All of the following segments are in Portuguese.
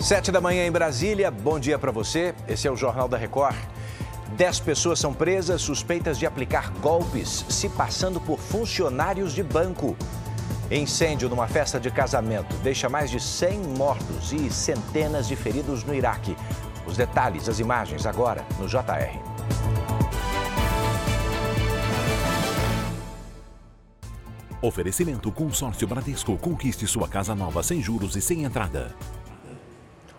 Sete da manhã em Brasília, bom dia para você. Esse é o Jornal da Record. Dez pessoas são presas suspeitas de aplicar golpes, se passando por funcionários de banco. Incêndio numa festa de casamento deixa mais de 100 mortos e centenas de feridos no Iraque. Os detalhes, as imagens agora no JR. Oferecimento Consórcio Bradesco. Conquiste sua casa nova sem juros e sem entrada.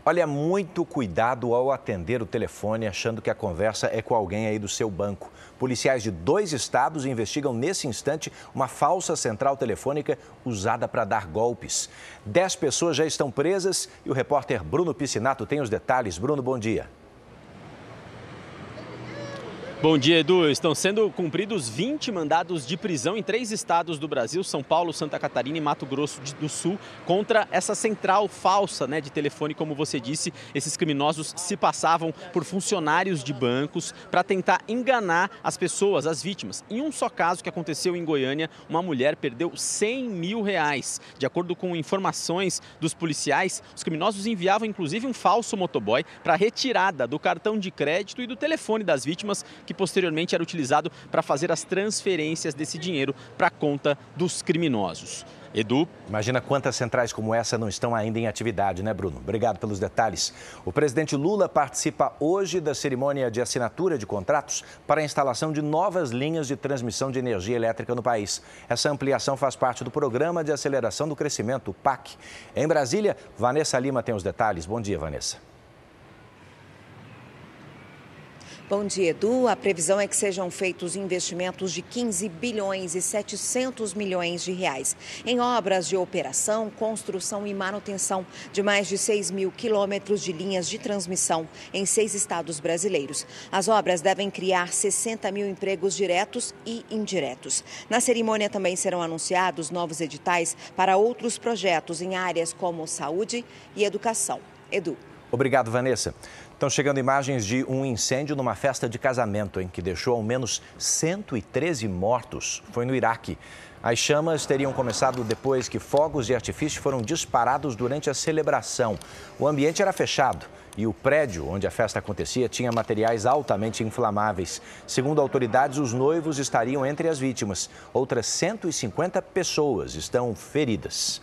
Olha, muito cuidado ao atender o telefone achando que a conversa é com alguém aí do seu banco. Policiais de dois estados investigam nesse instante uma falsa central telefônica usada para dar golpes. Dez pessoas já estão presas e o repórter Bruno Piscinato tem os detalhes. Bruno, bom dia. Bom dia, Edu. Estão sendo cumpridos 20 mandados de prisão em três estados do Brasil, São Paulo, Santa Catarina e Mato Grosso do Sul, contra essa central falsa né, de telefone, como você disse. Esses criminosos se passavam por funcionários de bancos para tentar enganar as pessoas, as vítimas. Em um só caso que aconteceu em Goiânia, uma mulher perdeu 100 mil reais. De acordo com informações dos policiais, os criminosos enviavam inclusive um falso motoboy para retirada do cartão de crédito e do telefone das vítimas que posteriormente era utilizado para fazer as transferências desse dinheiro para a conta dos criminosos. Edu. Imagina quantas centrais como essa não estão ainda em atividade, né, Bruno? Obrigado pelos detalhes. O presidente Lula participa hoje da cerimônia de assinatura de contratos para a instalação de novas linhas de transmissão de energia elétrica no país. Essa ampliação faz parte do Programa de Aceleração do Crescimento, o PAC. Em Brasília, Vanessa Lima tem os detalhes. Bom dia, Vanessa. Bom dia, Edu. A previsão é que sejam feitos investimentos de 15 bilhões e 700 milhões de reais em obras de operação, construção e manutenção de mais de 6 mil quilômetros de linhas de transmissão em seis estados brasileiros. As obras devem criar 60 mil empregos diretos e indiretos. Na cerimônia também serão anunciados novos editais para outros projetos em áreas como saúde e educação. Edu. Obrigado, Vanessa. Estão chegando imagens de um incêndio numa festa de casamento, em que deixou ao menos 113 mortos. Foi no Iraque. As chamas teriam começado depois que fogos de artifício foram disparados durante a celebração. O ambiente era fechado e o prédio onde a festa acontecia tinha materiais altamente inflamáveis. Segundo autoridades, os noivos estariam entre as vítimas. Outras 150 pessoas estão feridas.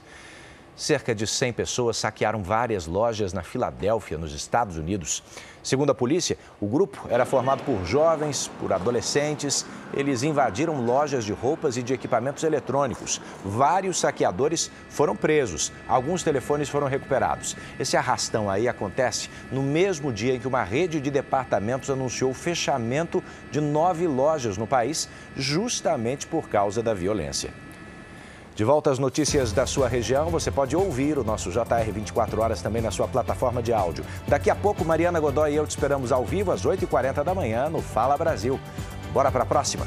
Cerca de 100 pessoas saquearam várias lojas na Filadélfia, nos Estados Unidos. Segundo a polícia, o grupo era formado por jovens, por adolescentes. Eles invadiram lojas de roupas e de equipamentos eletrônicos. Vários saqueadores foram presos. Alguns telefones foram recuperados. Esse arrastão aí acontece no mesmo dia em que uma rede de departamentos anunciou o fechamento de nove lojas no país, justamente por causa da violência. De volta às notícias da sua região, você pode ouvir o nosso JR 24 horas também na sua plataforma de áudio. Daqui a pouco, Mariana Godoy e eu te esperamos ao vivo às 8h40 da manhã no Fala Brasil. Bora para a próxima?